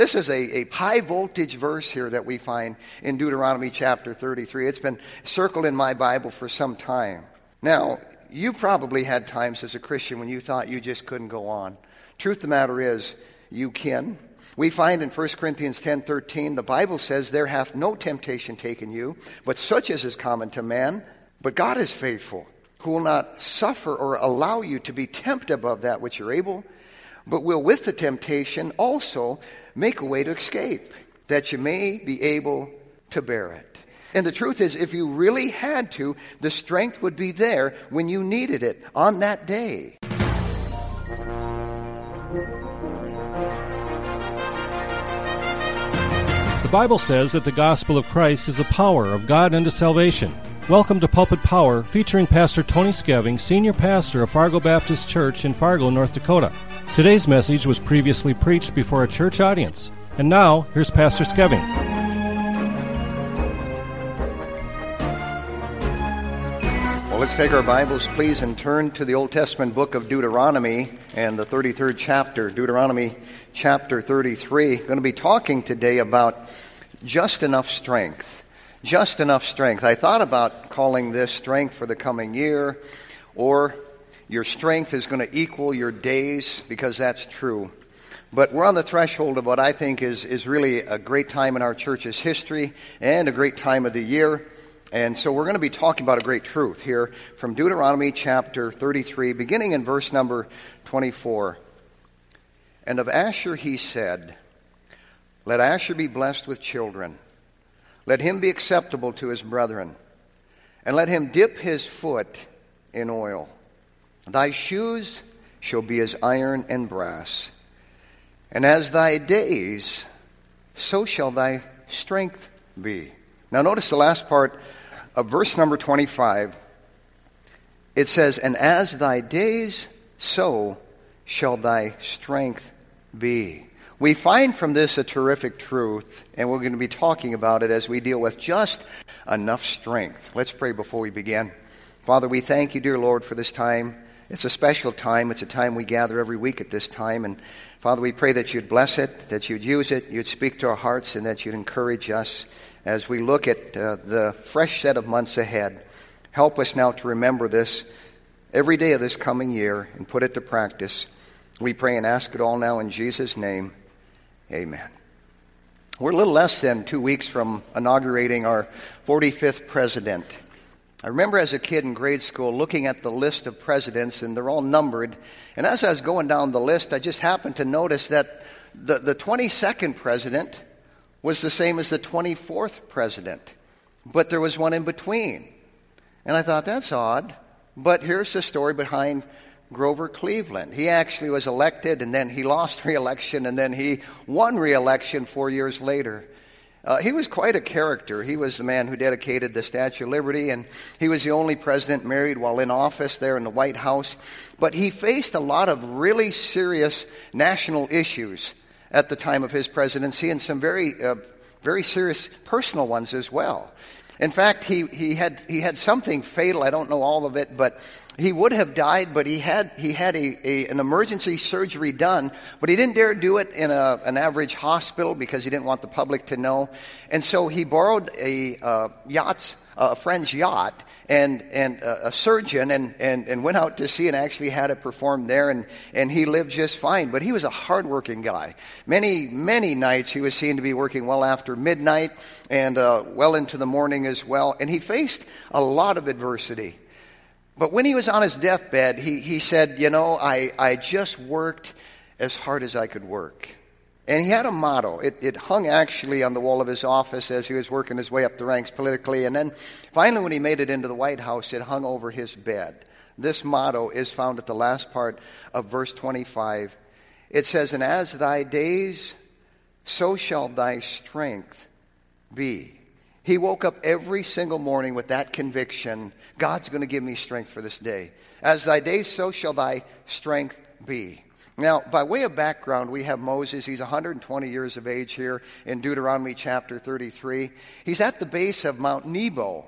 This is a, a high voltage verse here that we find in Deuteronomy chapter 33. It's been circled in my Bible for some time. Now, you probably had times as a Christian when you thought you just couldn't go on. Truth of the matter is, you can. We find in 1 Corinthians 10:13 the Bible says there hath no temptation taken you but such as is common to man but God is faithful who will not suffer or allow you to be tempted above that which you're able but will with the temptation also make a way to escape that you may be able to bear it. And the truth is, if you really had to, the strength would be there when you needed it on that day. The Bible says that the gospel of Christ is the power of God unto salvation. Welcome to Pulpit Power, featuring Pastor Tony Skeving, Senior Pastor of Fargo Baptist Church in Fargo, North Dakota. Today's message was previously preached before a church audience. And now, here's Pastor Skeving. Well, let's take our Bibles, please, and turn to the Old Testament book of Deuteronomy and the 33rd chapter, Deuteronomy chapter 33. I'm going to be talking today about just enough strength. Just enough strength. I thought about calling this strength for the coming year, or your strength is going to equal your days, because that's true. But we're on the threshold of what I think is, is really a great time in our church's history and a great time of the year. And so we're going to be talking about a great truth here from Deuteronomy chapter 33, beginning in verse number 24. And of Asher he said, Let Asher be blessed with children. Let him be acceptable to his brethren. And let him dip his foot in oil. Thy shoes shall be as iron and brass. And as thy days, so shall thy strength be. Now, notice the last part of verse number 25, it says, And as thy days, so shall thy strength be. We find from this a terrific truth, and we're going to be talking about it as we deal with just enough strength. Let's pray before we begin. Father, we thank you, dear Lord, for this time. It's a special time. It's a time we gather every week at this time. And Father, we pray that you'd bless it, that you'd use it, you'd speak to our hearts, and that you'd encourage us as we look at uh, the fresh set of months ahead. Help us now to remember this every day of this coming year and put it to practice. We pray and ask it all now in Jesus' name. Amen. We're a little less than two weeks from inaugurating our 45th president. I remember as a kid in grade school looking at the list of presidents, and they're all numbered. And as I was going down the list, I just happened to notice that the, the 22nd president was the same as the 24th president, but there was one in between. And I thought, that's odd. But here's the story behind Grover Cleveland. He actually was elected, and then he lost reelection, and then he won reelection four years later. Uh, he was quite a character. He was the man who dedicated the Statue of Liberty, and he was the only president married while in office there in the White House. But he faced a lot of really serious national issues at the time of his presidency and some very, uh, very serious personal ones as well. In fact, he, he, had, he had something fatal. I don't know all of it, but he would have died, but he had, he had a, a, an emergency surgery done, but he didn't dare do it in a, an average hospital because he didn't want the public to know. And so he borrowed a uh, yacht, a friend's yacht, and, and a surgeon and, and, and went out to sea and actually had it performed there and, and he lived just fine. But he was a hardworking guy. Many, many nights he was seen to be working well after midnight and uh, well into the morning as well. And he faced a lot of adversity. But when he was on his deathbed, he, he said, You know, I, I just worked as hard as I could work. And he had a motto. It, it, hung actually on the wall of his office as he was working his way up the ranks politically. And then finally, when he made it into the White House, it hung over his bed. This motto is found at the last part of verse 25. It says, And as thy days, so shall thy strength be. He woke up every single morning with that conviction God's going to give me strength for this day. As thy days, so shall thy strength be. Now, by way of background, we have Moses. He's 120 years of age here in Deuteronomy chapter 33. He's at the base of Mount Nebo.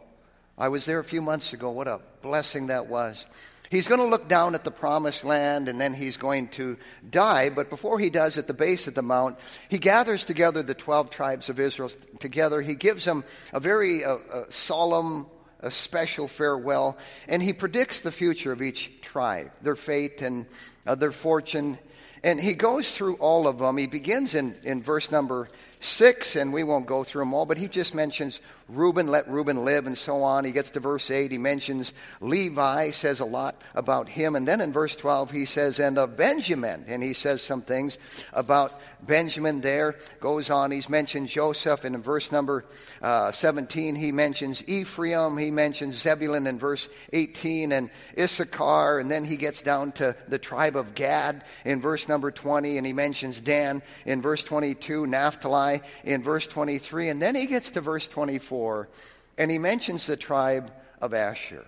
I was there a few months ago. What a blessing that was. He's going to look down at the promised land and then he's going to die. But before he does, at the base of the mount, he gathers together the 12 tribes of Israel together. He gives them a very uh, uh, solemn, a special farewell, and he predicts the future of each tribe, their fate and uh, their fortune. And he goes through all of them. He begins in, in verse number six, and we won't go through them all, but he just mentions Reuben, let Reuben live, and so on. He gets to verse 8, he mentions Levi, says a lot about him. And then in verse 12, he says, and of Benjamin, and he says some things about Benjamin there. Goes on, he's mentioned Joseph, and in verse number uh, 17, he mentions Ephraim, he mentions Zebulun in verse 18, and Issachar, and then he gets down to the tribe of Gad in verse number 20, and he mentions Dan in verse 22, Naphtali in verse 23, and then he gets to verse 24 and he mentions the tribe of Asher.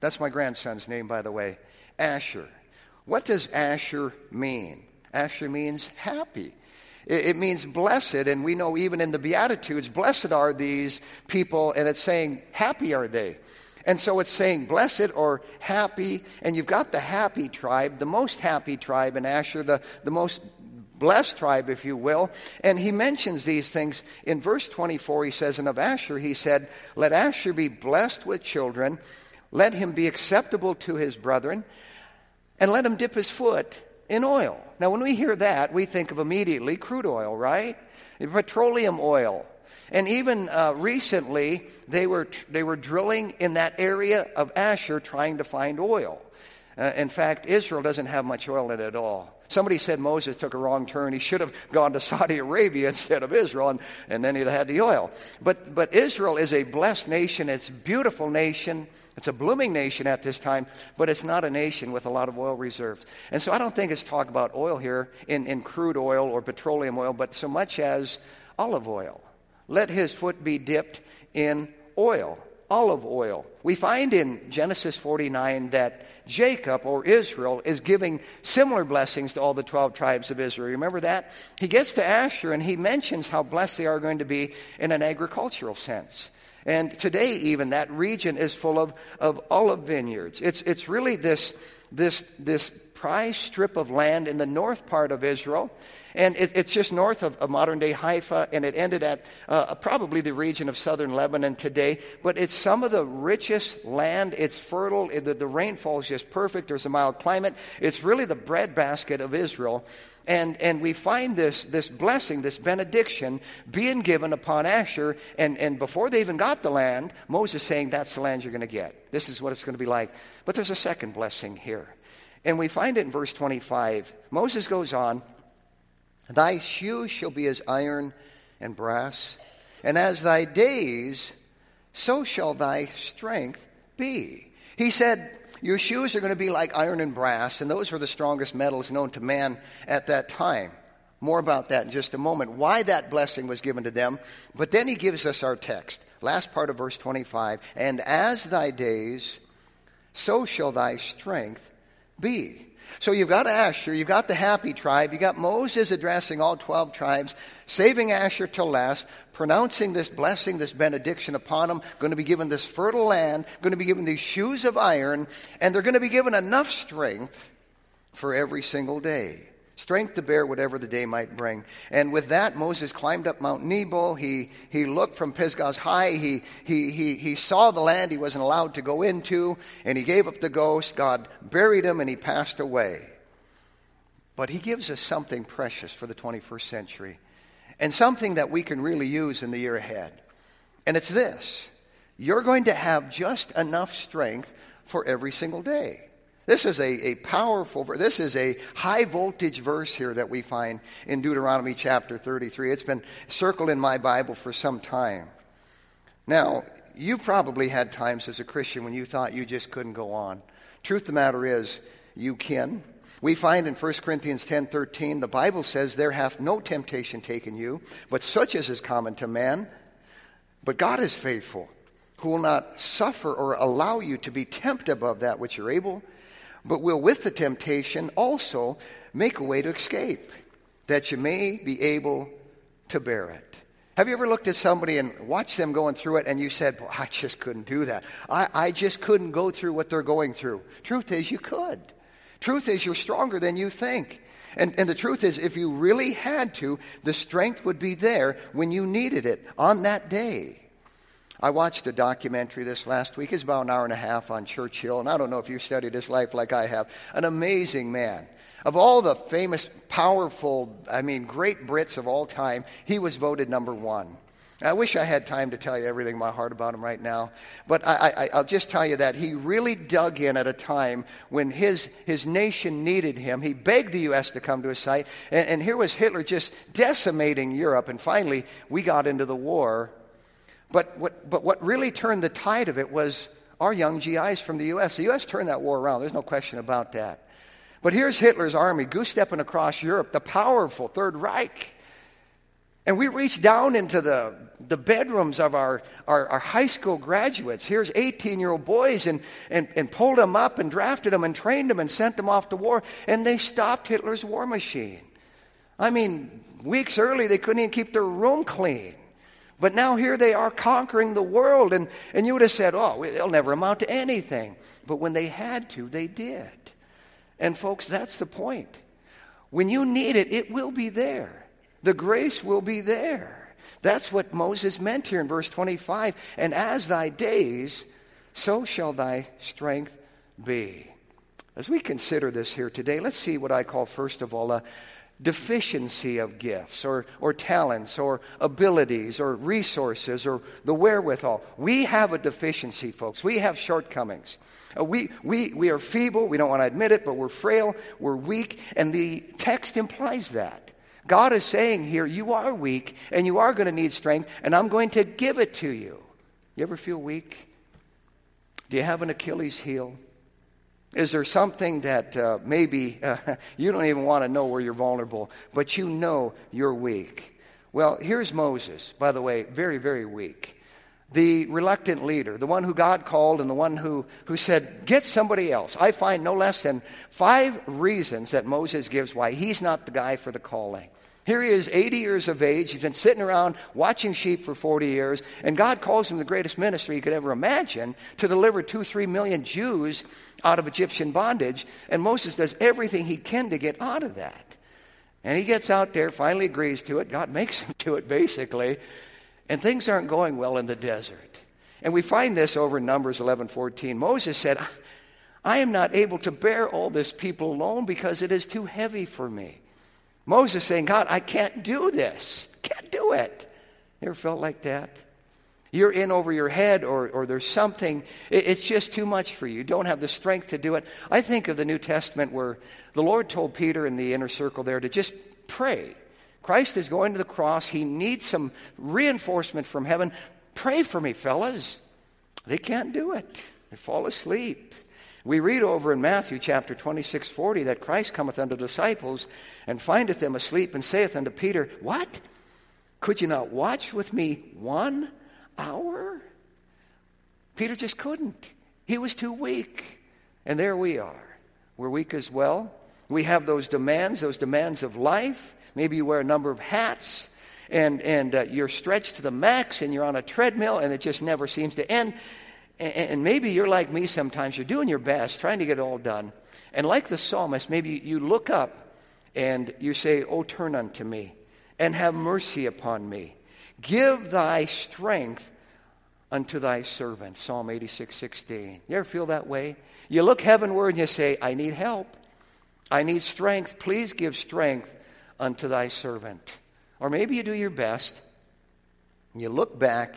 That's my grandson's name, by the way. Asher. What does Asher mean? Asher means happy. It, means blessed, and we know even in the Beatitudes, blessed are these people, and it's saying, happy are they. And so it's saying blessed or happy, and you've got the happy tribe, the most happy tribe in Asher, the, the most blessed tribe, if you will. And he mentions these things in verse 24. He says, And of Asher, he said, Let Asher be blessed with children, let him be acceptable to his brethren, and let him dip his foot in oil. Now, when we hear that, we think of immediately crude oil, right? Petroleum oil. And even uh, recently, they were, they were drilling in that area of Asher trying to find oil. Uh, in fact, Israel doesn't have much oil in it at all. Somebody said Moses took a wrong turn. He should have gone to Saudi Arabia instead of Israel, and, and then he'd have had the oil. But, but Israel is a blessed nation. It's a beautiful nation. It's a blooming nation at this time, but it's not a nation with a lot of oil reserves. And so I don't think it's talk about oil here in, in crude oil or petroleum oil, but so much as olive oil. Let his foot be dipped in oil olive oil. We find in Genesis 49 that Jacob or Israel is giving similar blessings to all the 12 tribes of Israel. Remember that? He gets to Asher and he mentions how blessed they are going to be in an agricultural sense. And today, even, that region is full of, of olive vineyards. It's, it's really this, this, this prize strip of land in the north part of Israel. And it, it's just north of, of, modern day Haifa, and it ended at uh, probably the region of southern Lebanon today. But it's some of the richest land. It's fertile. It, the, the rainfall is just perfect. There's a mild climate. It's really the breadbasket of Israel. And, and we find this, this blessing, this benediction being given upon Asher. And, and before they even got the land, Moses saying, That's the land you're going to get. This is what it's going to be like. But there's a second blessing here. And we find it in verse 25. Moses goes on, Thy shoes shall be as iron and brass, and as thy days, so shall thy strength be. He said, Your shoes are going to be like iron and brass, and those were the strongest metals known to man at that time. More about that in just a moment. Why that blessing was given to them. But then he gives us our text. Last part of verse 25. And as thy days, so shall thy strength be. So you've got Asher, you've got the happy tribe, you've got Moses addressing all 12 tribes, saving Asher till last, pronouncing this blessing, this benediction upon them, going to be given this fertile land, going to be given these shoes of iron, and they're going to be given enough strength for every single day strength to bear whatever the day might bring. And with that, Moses climbed up Mount Nebo. He, he looked from Pisgah's high. He, he, he, he saw the land he wasn't allowed to go into, and he gave up the ghost. God buried him, and he passed away. But he gives us something precious for the 21st century, and something that we can really use in the year ahead. And it's this you're going to have just enough strength for every single day. This is a, a powerful, this is a high voltage verse here that we find in Deuteronomy chapter 33. It's been circled in my Bible for some time. Now, you probably had times as a Christian when you thought you just couldn't go on. Truth of the matter is, you can. We find in 1 Corinthians 10:13 the Bible says there hath no temptation taken you but such as is common to man but God is faithful who will not suffer or allow you to be tempted above that which you're able but will with the temptation also make a way to escape, that you may be able to bear it. Have you ever looked at somebody and watched them going through it and you said, well, I just couldn't do that. I, I just couldn't go through what they're going through. Truth is, you could. Truth is, you're stronger than you think. And, and the truth is, if you really had to, the strength would be there when you needed it on that day. I watched a documentary this last week. It's about an hour and a half on Churchill, and I don't know if you've studied his life like I have. An amazing man. Of all the famous, powerful, I mean, great Brits of all time, he was voted number one. I wish I had time to tell you everything in my heart about him right now, but I, will just tell you that he really dug in at a time when his, his nation needed him. He begged the U.S. to come to his site, and, and here was Hitler just decimating Europe, and finally we got into the war. But what, but what really turned the tide of it was our young GIs from the U.S. The U.S. turned that war around, there's no question about that. But here's Hitler's army goose stepping across Europe, the powerful Third Reich. And we reach down into the, the bedrooms of our, our, our high school graduates. Here's 18 year old boys and, and, and pulled them up and drafted them and trained them and sent them off to war. And they stopped Hitler's war machine. I mean, weeks early, they couldn't even keep their room clean. But now here they are conquering the world. And, and you would have said, oh, they'll never amount to anything. But when they had to, they did. And folks, that's the point. When you need it, it will be there. The grace will be there. That's what Moses meant here in verse 25. And as thy days, so shall thy strength be. As we consider this here today, let's see what I call, first of all, a deficiency of gifts or, or talents or abilities or resources or the wherewithal. We have a deficiency, folks. We have shortcomings. Uh, we, we, we are feeble. We don't want to admit it, but we're frail. We're weak. And the text implies that. God is saying here, you are weak and you are going to need strength, and I'm going to give it to you. You ever feel weak? Do you have an Achilles heel? Is there something that uh, maybe uh, you don't even want to know where you're vulnerable, but you know you're weak? Well, here's Moses, by the way, very, very weak. The reluctant leader, the one who God called and the one who, who said, Get somebody else. I find no less than five reasons that Moses gives why he's not the guy for the calling. Here he is, 80 years of age. He's been sitting around watching sheep for 40 years, and God calls him the greatest ministry he could ever imagine to deliver two, three million Jews out of Egyptian bondage. And Moses does everything he can to get out of that. And he gets out there, finally agrees to it. God makes him do it, basically. And things aren't going well in the desert. And we find this over in Numbers 11 14. Moses said, I am not able to bear all this people alone because it is too heavy for me. Moses saying, God, I can't do this. Can't do it. You ever felt like that? You're in over your head, or, or there's something, it's just too much for you. You don't have the strength to do it. I think of the New Testament where the Lord told Peter in the inner circle there to just pray. Christ is going to the cross. He needs some reinforcement from heaven. Pray for me, fellas. They can't do it, they fall asleep. We read over in Matthew chapter 26, 40 that Christ cometh unto disciples and findeth them asleep and saith unto Peter, What? Could you not watch with me one hour? Peter just couldn't. He was too weak. And there we are. We're weak as well. We have those demands, those demands of life. Maybe you wear a number of hats and, and uh, you're stretched to the max and you're on a treadmill and it just never seems to end. And maybe you're like me sometimes. You're doing your best, trying to get it all done. And like the psalmist, maybe you look up and you say, Oh, turn unto me and have mercy upon me. Give thy strength unto thy servant. Psalm 86, 16. You ever feel that way? You look heavenward and you say, I need help. I need strength. Please give strength unto thy servant. Or maybe you do your best. And you look back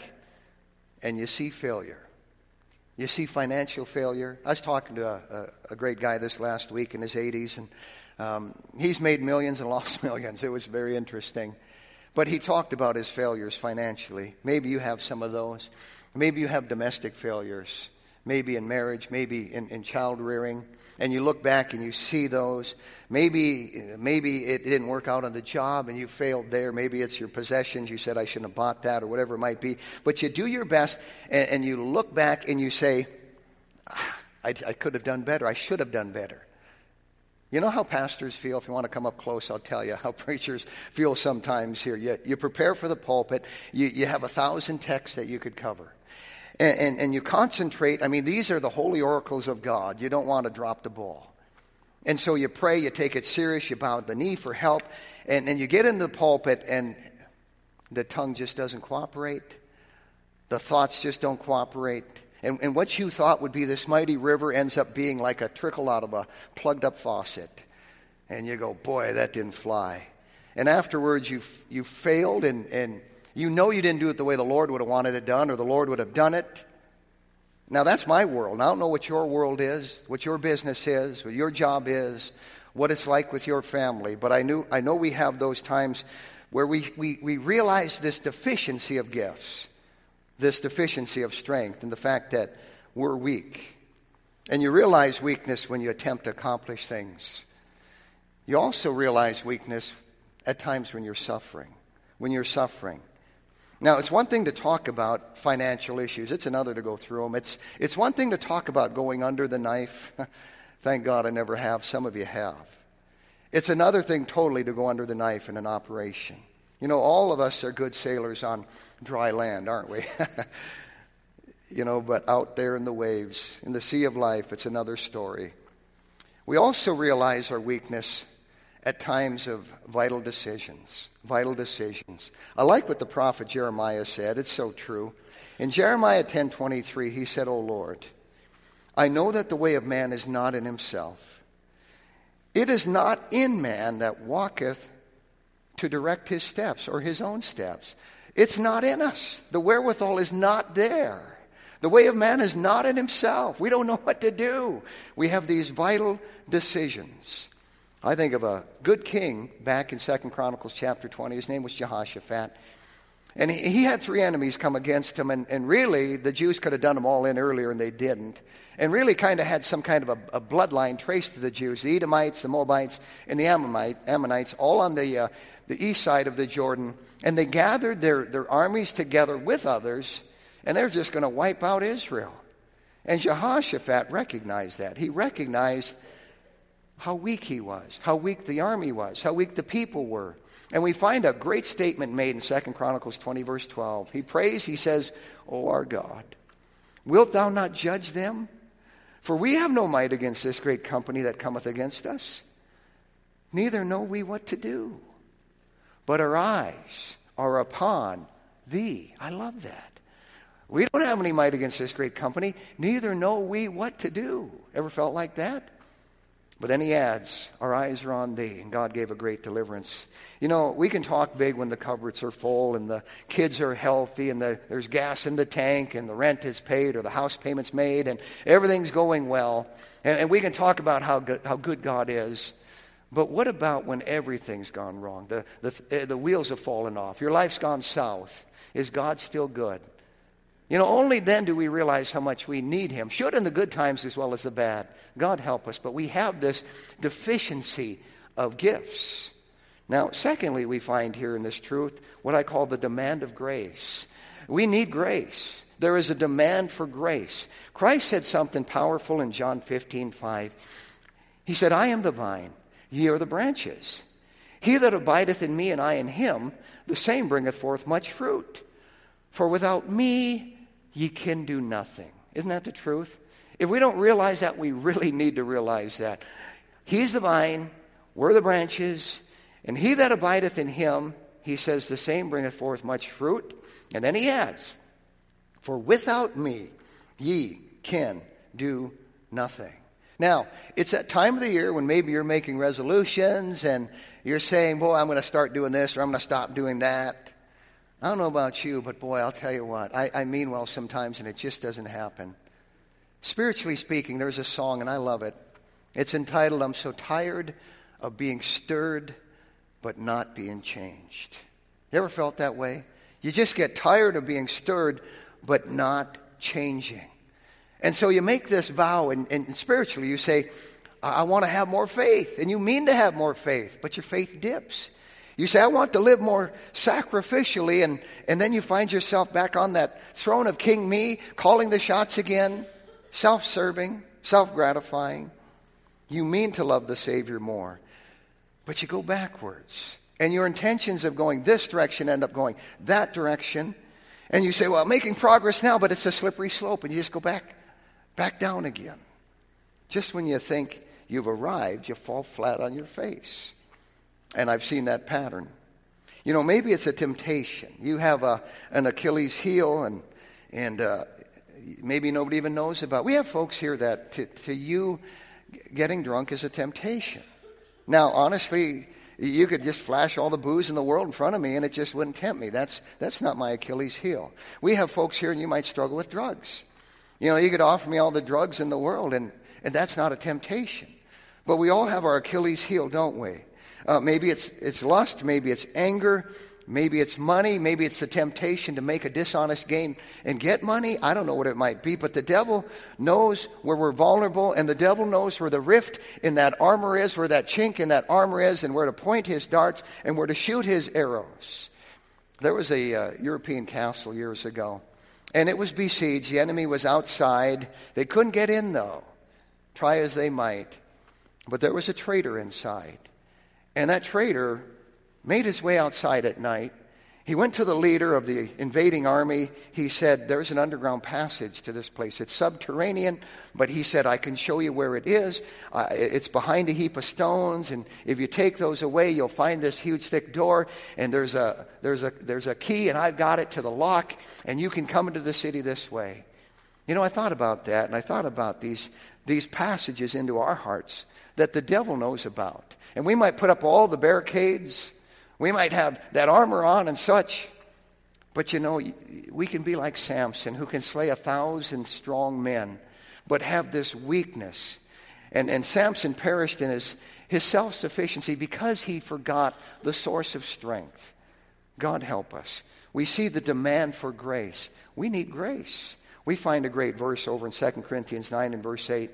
and you see failure. You see financial failure. I was talking to a, a, a great guy this last week in his 80s, and um, he's made millions and lost millions. It was very interesting. But he talked about his failures financially. Maybe you have some of those. Maybe you have domestic failures. Maybe in marriage, maybe in, in child rearing and you look back and you see those. Maybe, maybe it didn't work out on the job and you failed there. Maybe it's your possessions. You said, I shouldn't have bought that or whatever it might be. But you do your best and, and you look back and you say, ah, I, I could have done better. I should have done better. You know how pastors feel? If you want to come up close, I'll tell you how preachers feel sometimes here. You, you prepare for the pulpit, you, you have a thousand texts that you could cover. And, and, and you concentrate. I mean, these are the holy oracles of God. You don't want to drop the ball. And so you pray, you take it serious, you bow the knee for help, and, and you get into the pulpit, and the tongue just doesn't cooperate. The thoughts just don't cooperate. And, and what you thought would be this mighty river ends up being like a trickle out of a plugged up faucet. And you go, boy, that didn't fly. And afterwards, you, you failed, and, and you know you didn't do it the way the Lord would have wanted it done, or the Lord would have done it. Now, that's my world. I don't know what your world is, what your business is, what your job is, what it's like with your family, but I, knew, I know we have those times where we, we, we realize this deficiency of gifts this deficiency of strength and the fact that we're weak. And you realize weakness when you attempt to accomplish things. You also realize weakness at times when you're suffering. When you're suffering. Now, it's one thing to talk about financial issues, it's another to go through them. It's, it's one thing to talk about going under the knife. Thank God I never have. Some of you have. It's another thing totally to go under the knife in an operation. You know, all of us are good sailors on dry land, aren't we? you know, but out there in the waves, in the sea of life, it's another story. We also realize our weakness at times of vital decisions. Vital decisions. I like what the prophet Jeremiah said. It's so true. In Jeremiah 10:23, he said, "O Lord, I know that the way of man is not in himself. It is not in man that walketh to direct his steps or his own steps. It's not in us. The wherewithal is not there. The way of man is not in himself. We don't know what to do. We have these vital decisions. I think of a good king back in Second Chronicles chapter 20. His name was Jehoshaphat. And he, he had three enemies come against him, and, and really the Jews could have done them all in earlier, and they didn't. And really kind of had some kind of a, a bloodline traced to the Jews the Edomites, the Moabites, and the Ammonite, Ammonites, all on the, uh, the east side of the Jordan. And they gathered their, their armies together with others, and they're just going to wipe out Israel. And Jehoshaphat recognized that. He recognized how weak he was, how weak the army was, how weak the people were. And we find a great statement made in 2 Chronicles 20, verse 12. He prays, he says, O our God, wilt thou not judge them? For we have no might against this great company that cometh against us, neither know we what to do. But our eyes are upon thee. I love that. We don't have any might against this great company, neither know we what to do. Ever felt like that? But then he adds, Our eyes are on thee, and God gave a great deliverance. You know, we can talk big when the cupboards are full and the kids are healthy and the, there's gas in the tank and the rent is paid or the house payment's made and everything's going well. And, and we can talk about how good, how good God is. But what about when everything's gone wrong? The, the, eh, the wheels have fallen off. Your life's gone south. Is God still good? You know, only then do we realize how much we need Him. Should in the good times as well as the bad. God help us. But we have this deficiency of gifts. Now, secondly, we find here in this truth what I call the demand of grace. We need grace. There is a demand for grace. Christ said something powerful in John 15, 5. He said, I am the vine, ye are the branches. He that abideth in me and I in him, the same bringeth forth much fruit. For without me ye can do nothing. Isn't that the truth? If we don't realize that, we really need to realize that. He's the vine, we're the branches, and he that abideth in him, he says, the same bringeth forth much fruit. And then he adds, For without me ye can do nothing. Now, it's that time of the year when maybe you're making resolutions and you're saying, Boy, I'm going to start doing this or I'm going to stop doing that. I don't know about you, but boy, I'll tell you what, I, I mean well sometimes and it just doesn't happen. Spiritually speaking, there's a song and I love it. It's entitled, I'm So Tired of Being Stirred but Not Being Changed. You ever felt that way? You just get tired of being stirred but not changing. And so you make this vow, and, and spiritually you say, I, I want to have more faith. And you mean to have more faith, but your faith dips. You say, I want to live more sacrificially, and, and then you find yourself back on that throne of King Me, calling the shots again, self serving, self gratifying. You mean to love the Savior more, but you go backwards. And your intentions of going this direction end up going that direction. And you say, well, I'm making progress now, but it's a slippery slope. And you just go back, back down again. Just when you think you've arrived, you fall flat on your face. And I've seen that pattern. You know, maybe it's a temptation. You have a, an Achilles heel, and, and uh, maybe nobody even knows about. It. We have folks here that to, to you, getting drunk is a temptation. Now, honestly, you could just flash all the booze in the world in front of me and it just wouldn't tempt me. That's, that's not my Achilles heel. We have folks here and you might struggle with drugs. You know, you could offer me all the drugs in the world and, and that's not a temptation. But we all have our Achilles heel, don't we? Uh, maybe it's, it's lust, maybe it's anger, maybe it's money, maybe it's the temptation to make a dishonest gain and get money. I don't know what it might be, but the devil knows where we're vulnerable, and the devil knows where the rift in that armor is, where that chink in that armor is, and where to point his darts and where to shoot his arrows. There was a uh, European castle years ago, and it was besieged. The enemy was outside. They couldn't get in, though, try as they might. But there was a traitor inside. And that traitor made his way outside at night. He went to the leader of the invading army. He said, There's an underground passage to this place. It's subterranean, but he said, I can show you where it is. Uh, it's behind a heap of stones, and if you take those away, you'll find this huge, thick door, and there's a, there's, a, there's a key, and I've got it to the lock, and you can come into the city this way. You know, I thought about that, and I thought about these, these passages into our hearts that the devil knows about. And we might put up all the barricades, we might have that armor on and such. But you know, we can be like Samson, who can slay a thousand strong men, but have this weakness. And, and Samson perished in his, his self sufficiency because he forgot the source of strength. God help us. We see the demand for grace. We need grace. We find a great verse over in 2 Corinthians 9 and verse 8.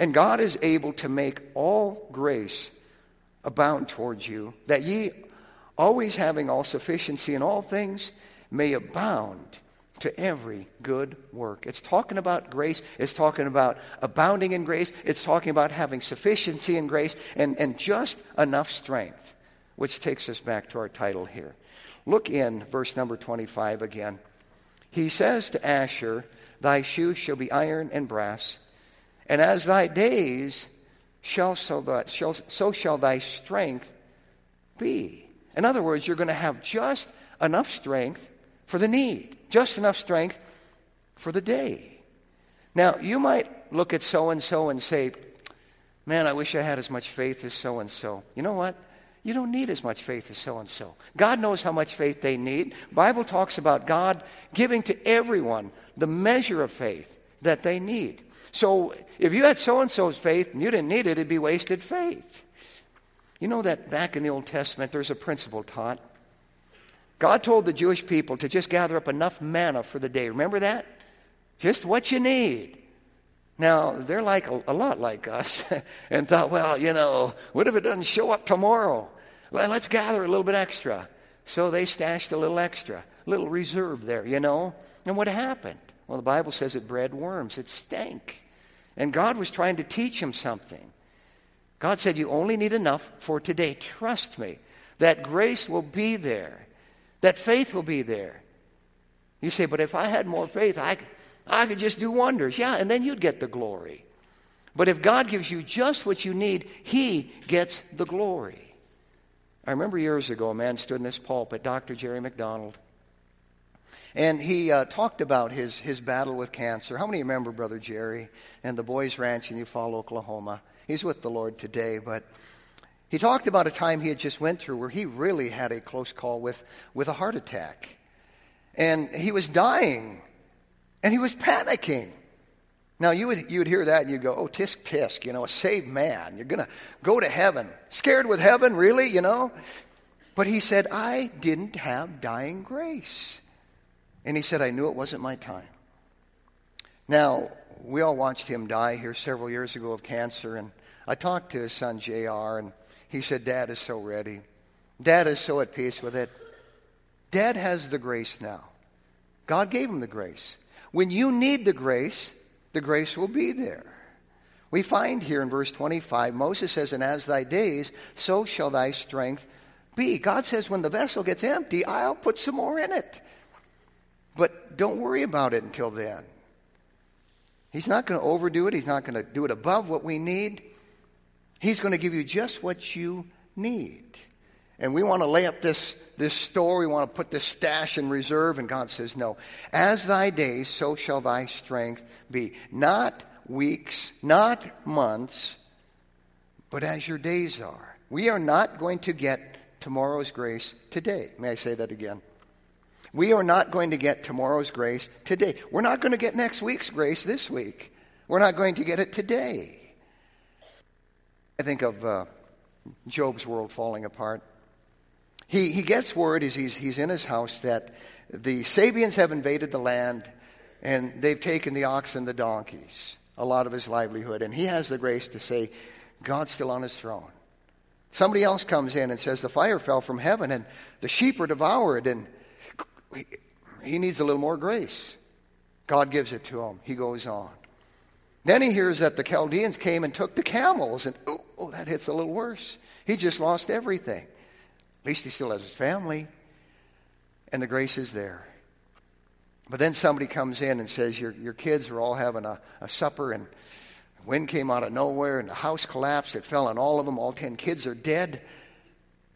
And God is able to make all grace abound towards you, that ye, always having all sufficiency in all things, may abound to every good work. It's talking about grace. It's talking about abounding in grace. It's talking about having sufficiency in grace and, and just enough strength, which takes us back to our title here. Look in verse number 25 again. He says to Asher, Thy shoes shall be iron and brass and as thy days shall so, shall, so shall thy strength be. In other words, you're going to have just enough strength for the need, just enough strength for the day. Now, you might look at so and so and say, Man, I wish I had as much faith as so and so. You know what? You don't need as much faith as so and so. God knows how much faith they need. Bible talks about God giving to everyone the measure of faith that they need. So if you had so and so's faith and you didn't need it, it'd be wasted faith. You know that back in the Old Testament, there's a principle taught. God told the Jewish people to just gather up enough manna for the day. Remember that? Just what you need. Now, they're like a, a lot like us and thought, well, you know, what if it doesn't show up tomorrow? Let's gather a little bit extra. So they stashed a little extra, a little reserve there, you know. And what happened? Well, the Bible says it bred worms, it stank. And God was trying to teach him something. God said, You only need enough for today. Trust me. That grace will be there, that faith will be there. You say, But if I had more faith, I, I could just do wonders. Yeah, and then you'd get the glory. But if God gives you just what you need, He gets the glory. I remember years ago, a man stood in this pulpit, Dr. Jerry McDonald. And he uh, talked about his, his battle with cancer. How many remember Brother Jerry and the Boys Ranch in Eufaula, Oklahoma? He's with the Lord today, but he talked about a time he had just went through where he really had a close call with, with a heart attack. And he was dying, and he was panicking. Now, you would, you would hear that and you'd go, oh, tisk, tisk, you know, a saved man. You're going to go to heaven. Scared with heaven, really, you know? But he said, I didn't have dying grace. And he said, I knew it wasn't my time. Now, we all watched him die here several years ago of cancer, and I talked to his son, JR, and he said, Dad is so ready. Dad is so at peace with it. Dad has the grace now. God gave him the grace. When you need the grace, the grace will be there. We find here in verse 25, Moses says, And as thy days, so shall thy strength be. God says, When the vessel gets empty, I'll put some more in it. But don't worry about it until then. He's not going to overdo it, He's not going to do it above what we need. He's going to give you just what you need. And we want to lay up this, this store, we want to put this stash in reserve, and God says, No. As thy days, so shall thy strength be. Not weeks, not months, but as your days are. We are not going to get tomorrow's grace today. May I say that again? We are not going to get tomorrow's grace today. We're not going to get next week's grace this week. We're not going to get it today. I think of uh, Job's world falling apart. He, he gets word as he's, he's in his house that the Sabeans have invaded the land and they've taken the oxen, and the donkeys a lot of his livelihood. And he has the grace to say, God's still on his throne. Somebody else comes in and says, The fire fell from heaven and the sheep are devoured, and he needs a little more grace. God gives it to him. He goes on. Then he hears that the Chaldeans came and took the camels, and oh, oh, that hits a little worse. He just lost everything. At least he still has his family, and the grace is there. But then somebody comes in and says, Your, your kids are all having a, a supper, and wind came out of nowhere, and the house collapsed. It fell on all of them. All ten kids are dead.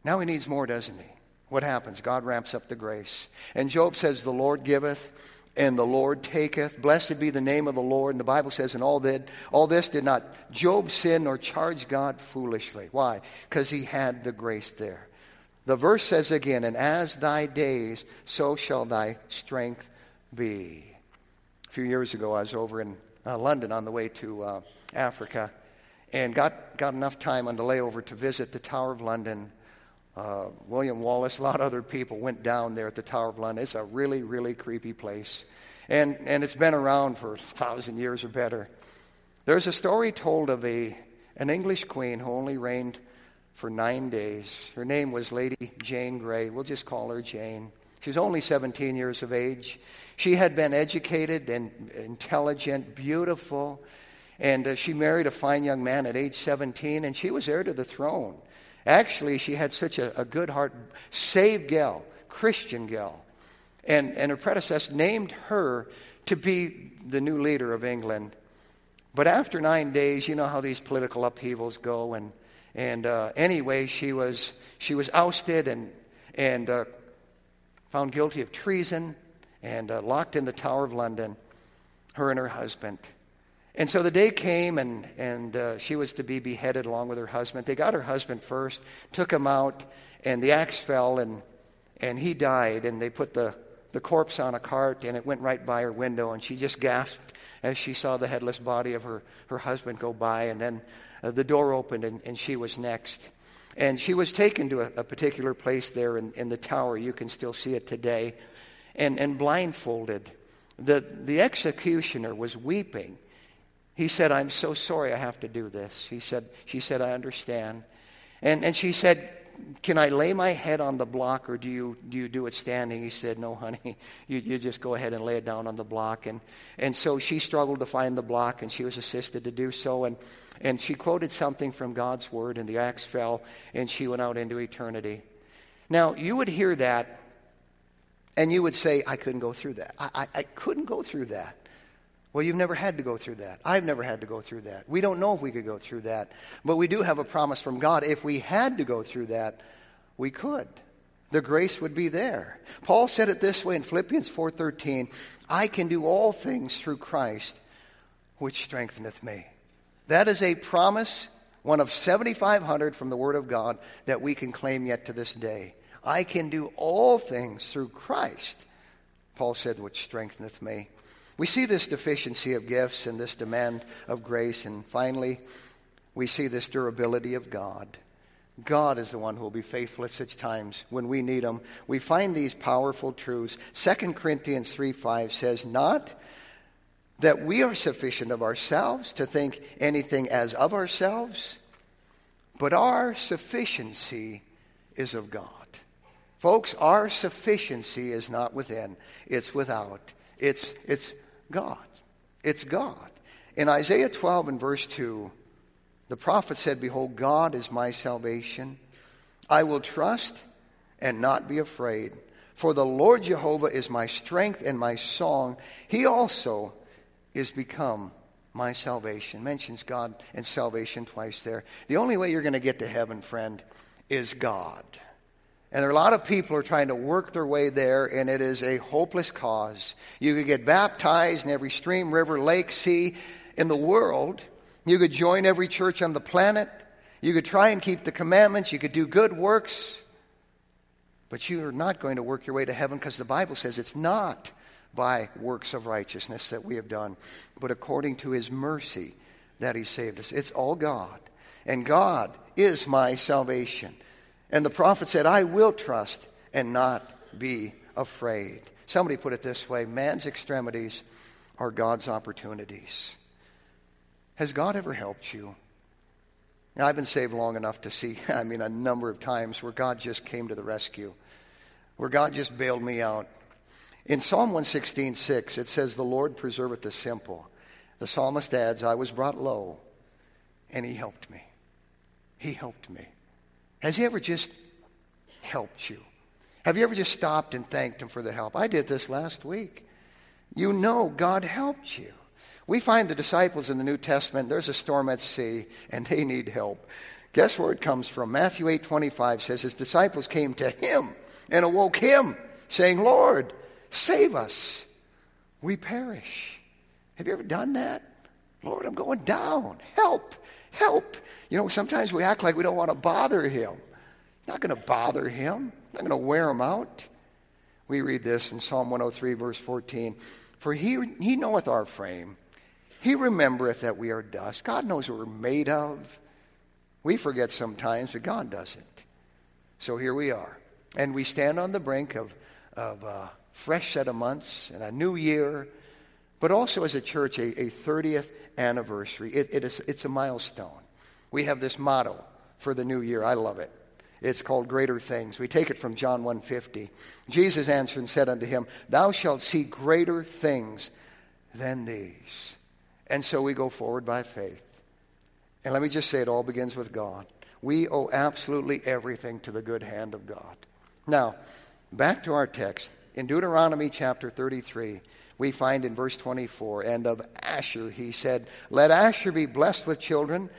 Now he needs more, doesn't he? What happens? God ramps up the grace. And Job says, The Lord giveth, and the Lord taketh. Blessed be the name of the Lord. And the Bible says, And all, that, all this did not Job sin or charge God foolishly. Why? Because he had the grace there. The verse says again, And as thy days, so shall thy strength be. A few years ago, I was over in uh, London on the way to uh, Africa and got, got enough time on the layover to visit the Tower of London. Uh, William Wallace, a lot of other people went down there at the Tower of London. It's a really, really creepy place. And, and it's been around for a thousand years or better. There's a story told of a, an English queen who only reigned for nine days. Her name was Lady Jane Grey. We'll just call her Jane. She was only 17 years of age. She had been educated and intelligent, beautiful, and uh, she married a fine young man at age 17, and she was heir to the throne. Actually, she had such a, a good heart, saved gal, Christian gal. And, and her predecessor named her to be the new leader of England. But after nine days, you know how these political upheavals go. And, and uh, anyway, she was, she was ousted and, and uh, found guilty of treason and uh, locked in the Tower of London, her and her husband. And so the day came, and, and uh, she was to be beheaded along with her husband. They got her husband first, took him out, and the axe fell, and, and he died. And they put the, the corpse on a cart, and it went right by her window, and she just gasped as she saw the headless body of her, her husband go by. And then uh, the door opened, and, and she was next. And she was taken to a, a particular place there in, in the tower. You can still see it today and, and blindfolded. The, the executioner was weeping. He said, I'm so sorry I have to do this. He said, she said, I understand. And, and she said, can I lay my head on the block or do you, do you do it standing? He said, no, honey, you, you just go ahead and lay it down on the block. And, and so she struggled to find the block and she was assisted to do so. And, and she quoted something from God's word and the axe fell and she went out into eternity. Now, you would hear that and you would say, I couldn't go through that. I, I, I, couldn't go through that. Well, you've never had to go through that. I've never had to go through that. We don't know if we could go through that. But we do have a promise from God. If we had to go through that, we could. The grace would be there. Paul said it this way in Philippians 4:13, I can do all things through Christ which strengtheneth me. That is a promise, one of 7500 from the word of God that we can claim yet to this day. I can do all things through Christ, Paul said, which strengtheneth me. We see this deficiency of gifts and this demand of grace, and finally, we see this durability of God. God is the one who will be faithful at such times when we need him. We find these powerful truths. 2 Corinthians 3 5 says, Not that we are sufficient of ourselves to think anything as of ourselves, but our sufficiency is of God. Folks, our sufficiency is not within, it's without. It's, it's God. It's God. In Isaiah 12 and verse 2, the prophet said, Behold, God is my salvation. I will trust and not be afraid. For the Lord Jehovah is my strength and my song. He also is become my salvation. Mentions God and salvation twice there. The only way you're going to get to heaven, friend, is God. And there are a lot of people are trying to work their way there, and it is a hopeless cause. You could get baptized in every stream, river, lake, sea in the world. You could join every church on the planet. You could try and keep the commandments. You could do good works. But you are not going to work your way to heaven because the Bible says it's not by works of righteousness that we have done, but according to his mercy that he saved us. It's all God. And God is my salvation. And the prophet said, I will trust and not be afraid. Somebody put it this way man's extremities are God's opportunities. Has God ever helped you? Now, I've been saved long enough to see, I mean, a number of times where God just came to the rescue, where God just bailed me out. In Psalm 116, 6, it says, The Lord preserveth the simple. The psalmist adds, I was brought low, and he helped me. He helped me. Has he ever just helped you? Have you ever just stopped and thanked him for the help? I did this last week. You know God helped you. We find the disciples in the New Testament, there's a storm at sea, and they need help. Guess where it comes from? Matthew 8 25 says, His disciples came to him and awoke him, saying, Lord, save us. We perish. Have you ever done that? Lord, I'm going down. Help, help. You know, sometimes we act like we don't want to bother him. Not going to bother him, not going to wear him out. We read this in Psalm 103, verse 14. For he, he knoweth our frame. He remembereth that we are dust. God knows what we're made of. We forget sometimes, but God doesn't. So here we are. And we stand on the brink of, of a fresh set of months and a new year, but also as a church, a, a 30th anniversary. It, it is, it's a milestone. We have this motto for the new year. I love it. It's called greater things. We take it from John 150. Jesus answered and said unto him, Thou shalt see greater things than these. And so we go forward by faith. And let me just say it all begins with God. We owe absolutely everything to the good hand of God. Now, back to our text. In Deuteronomy chapter 33, we find in verse 24, and of Asher he said, Let Asher be blessed with children,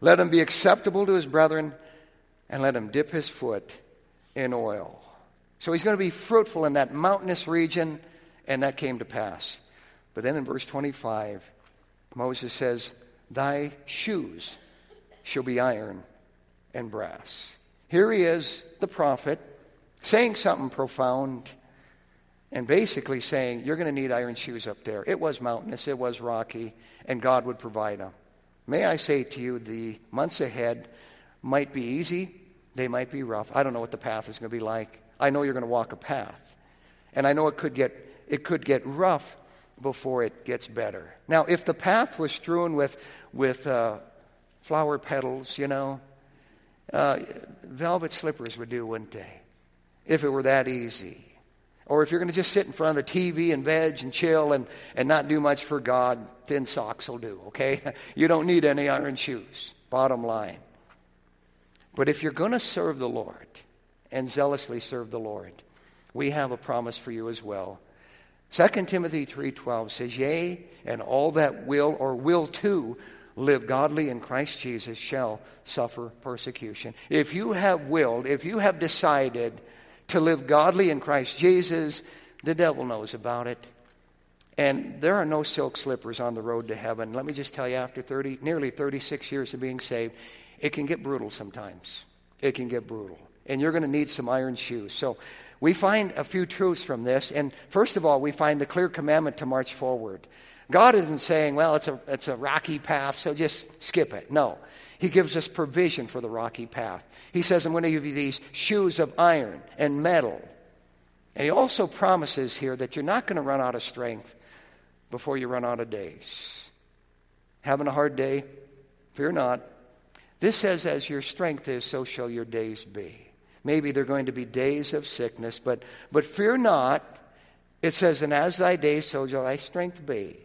let him be acceptable to his brethren, and let him dip his foot in oil. So he's going to be fruitful in that mountainous region, and that came to pass. But then in verse 25, Moses says, Thy shoes shall be iron and brass. Here he is, the prophet, saying something profound and basically saying, You're going to need iron shoes up there. It was mountainous, it was rocky, and God would provide them. May I say to you, the months ahead might be easy, they might be rough. I don't know what the path is going to be like. I know you're going to walk a path. And I know it could get, it could get rough before it gets better. Now, if the path was strewn with, with uh, flower petals, you know, uh, velvet slippers would do, wouldn't they? If it were that easy. Or if you're going to just sit in front of the TV and veg and chill and, and not do much for God, thin socks will do, okay? You don't need any iron shoes, bottom line. But if you're going to serve the Lord and zealously serve the Lord, we have a promise for you as well. 2 Timothy 3:12 says, "Yea, and all that will or will to live godly in Christ Jesus shall suffer persecution." If you have willed, if you have decided to live godly in Christ Jesus, the devil knows about it. And there are no silk slippers on the road to heaven. Let me just tell you, after 30, nearly 36 years of being saved, it can get brutal sometimes. It can get brutal. And you're going to need some iron shoes. So we find a few truths from this. And first of all, we find the clear commandment to march forward. God isn't saying, well, it's a, it's a rocky path, so just skip it. No. He gives us provision for the rocky path. He says, I'm going to give you these shoes of iron and metal. And he also promises here that you're not going to run out of strength before you run out of days. Having a hard day? Fear not. This says, as your strength is, so shall your days be. Maybe they're going to be days of sickness, but, but fear not. It says, And as thy days, so shall thy strength be.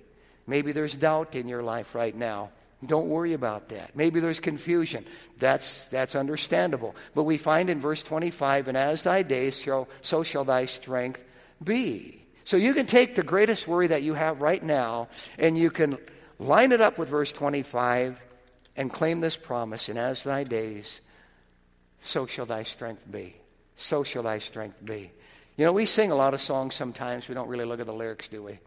Maybe there's doubt in your life right now. Don't worry about that. Maybe there's confusion. That's, that's understandable. But we find in verse 25, and as thy days shall, so shall thy strength be. So you can take the greatest worry that you have right now and you can line it up with verse 25 and claim this promise, and as thy days, so shall thy strength be. So shall thy strength be. You know, we sing a lot of songs sometimes. We don't really look at the lyrics, do we?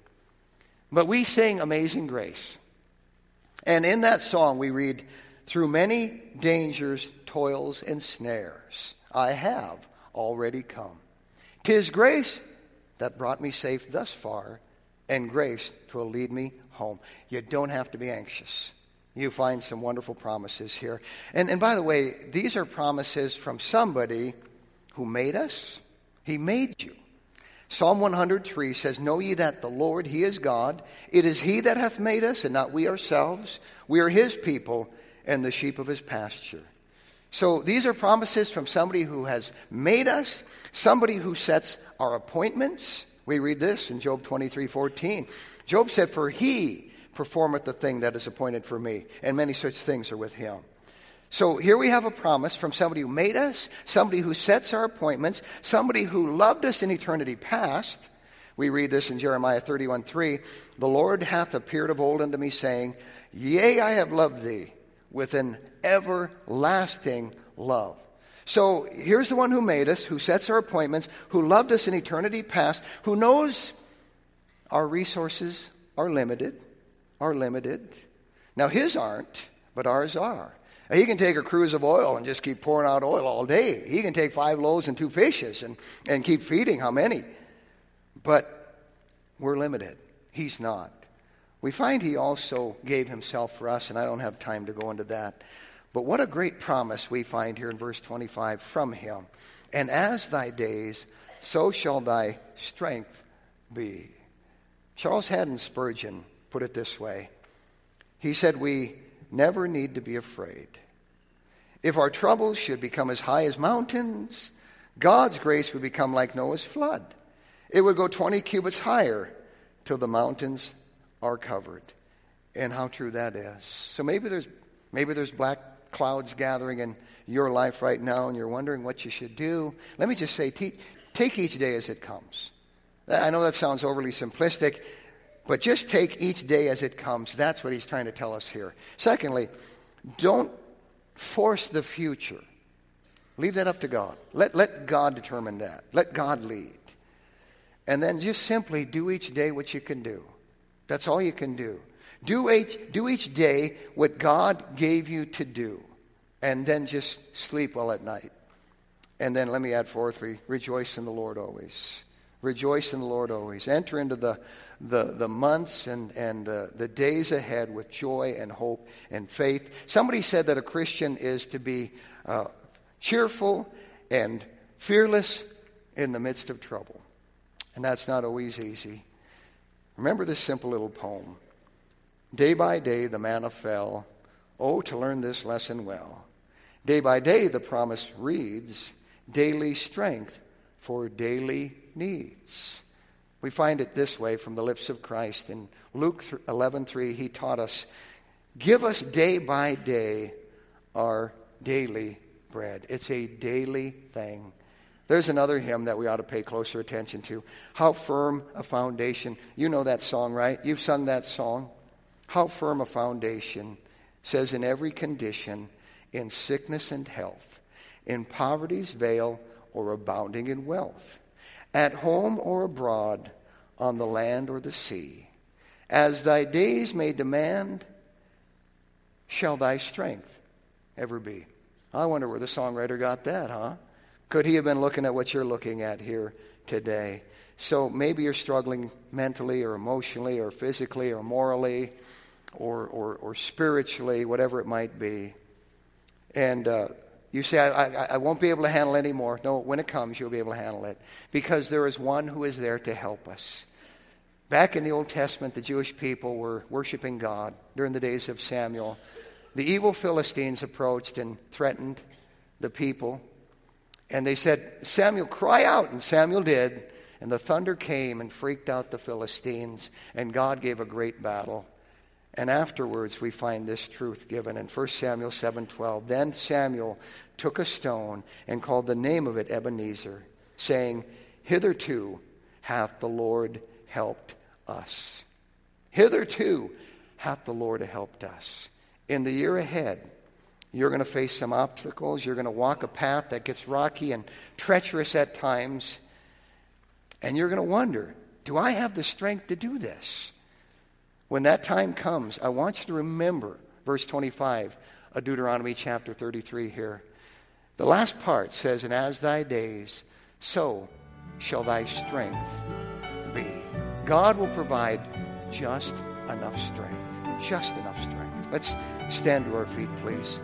But we sing Amazing Grace. And in that song, we read, Through many dangers, toils, and snares, I have already come. Tis grace that brought me safe thus far, and grace will lead me home. You don't have to be anxious. You find some wonderful promises here. And, and by the way, these are promises from somebody who made us. He made you. Psalm 103 says, Know ye that the Lord, He is God. It is He that hath made us, and not we ourselves. We are His people, and the sheep of His pasture. So these are promises from somebody who has made us, somebody who sets our appointments. We read this in Job 23 14. Job said, For He performeth the thing that is appointed for me, and many such things are with Him. So here we have a promise from somebody who made us, somebody who sets our appointments, somebody who loved us in eternity past. We read this in Jeremiah 31 3. The Lord hath appeared of old unto me, saying, Yea, I have loved thee with an everlasting love. So here's the one who made us, who sets our appointments, who loved us in eternity past, who knows our resources are limited, are limited. Now, his aren't, but ours are. He can take a cruse of oil and just keep pouring out oil all day. He can take five loaves and two fishes and, and keep feeding how many? But we're limited. He's not. We find he also gave himself for us, and I don't have time to go into that. But what a great promise we find here in verse 25 from him. And as thy days, so shall thy strength be. Charles Haddon Spurgeon put it this way He said, We never need to be afraid. If our troubles should become as high as mountains, God's grace would become like Noah's flood. It would go 20 cubits higher till the mountains are covered. And how true that is. So maybe there's, maybe there's black clouds gathering in your life right now and you're wondering what you should do. Let me just say, take each day as it comes. I know that sounds overly simplistic, but just take each day as it comes. That's what he's trying to tell us here. Secondly, don't force the future. Leave that up to God. Let, let God determine that. Let God lead. And then just simply do each day what you can do. That's all you can do. Do each, do each day what God gave you to do. And then just sleep well at night. And then let me add fourthly, rejoice in the Lord always. Rejoice in the Lord always. Enter into the, the, the months and, and the, the days ahead with joy and hope and faith. Somebody said that a Christian is to be uh, cheerful and fearless in the midst of trouble. And that's not always easy. Remember this simple little poem. Day by day the manna fell. Oh, to learn this lesson well. Day by day the promise reads, daily strength for daily needs. We find it this way from the lips of Christ. In Luke 11:3, he taught us, "Give us day by day our daily bread." It's a daily thing. There's another hymn that we ought to pay closer attention to. How firm a foundation. You know that song, right? You've sung that song. How firm a foundation says in every condition, in sickness and health, in poverty's vale or abounding in wealth at home or abroad, on the land or the sea. As thy days may demand, shall thy strength ever be. I wonder where the songwriter got that, huh? Could he have been looking at what you're looking at here today? So maybe you're struggling mentally or emotionally or physically or morally or, or, or spiritually, whatever it might be. And uh, you say, I, I, I, won't be able to handle it anymore. No, when it comes, you'll be able to handle it because there is one who is there to help us. Back in the Old Testament, the Jewish people were worshiping God during the days of Samuel. The evil Philistines approached and threatened the people. And they said, Samuel, cry out. And Samuel did. And the thunder came and freaked out the Philistines. And God gave a great battle. And afterwards we find this truth given in 1 Samuel 7:12. Then Samuel took a stone and called the name of it Ebenezer, saying, "Hitherto hath the Lord helped us." Hitherto hath the Lord helped us. In the year ahead, you're going to face some obstacles. You're going to walk a path that gets rocky and treacherous at times. And you're going to wonder do I have the strength to do this? When that time comes, I want you to remember verse 25 of Deuteronomy chapter 33 here. The last part says, And as thy days, so shall thy strength be. God will provide just enough strength. Just enough strength. Let's stand to our feet, please.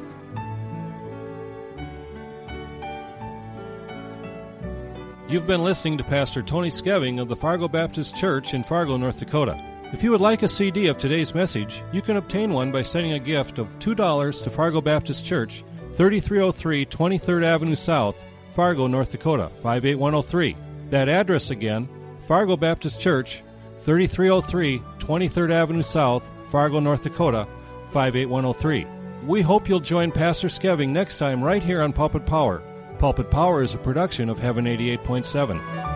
You've been listening to Pastor Tony Skeving of the Fargo Baptist Church in Fargo, North Dakota. If you would like a CD of today's message, you can obtain one by sending a gift of $2 to Fargo Baptist Church, 3303 23rd Avenue South, Fargo, North Dakota, 58103. That address again, Fargo Baptist Church, 3303 23rd Avenue South, Fargo, North Dakota, 58103. We hope you'll join Pastor Skeving next time right here on Pulpit Power. Pulpit Power is a production of Heaven 88.7.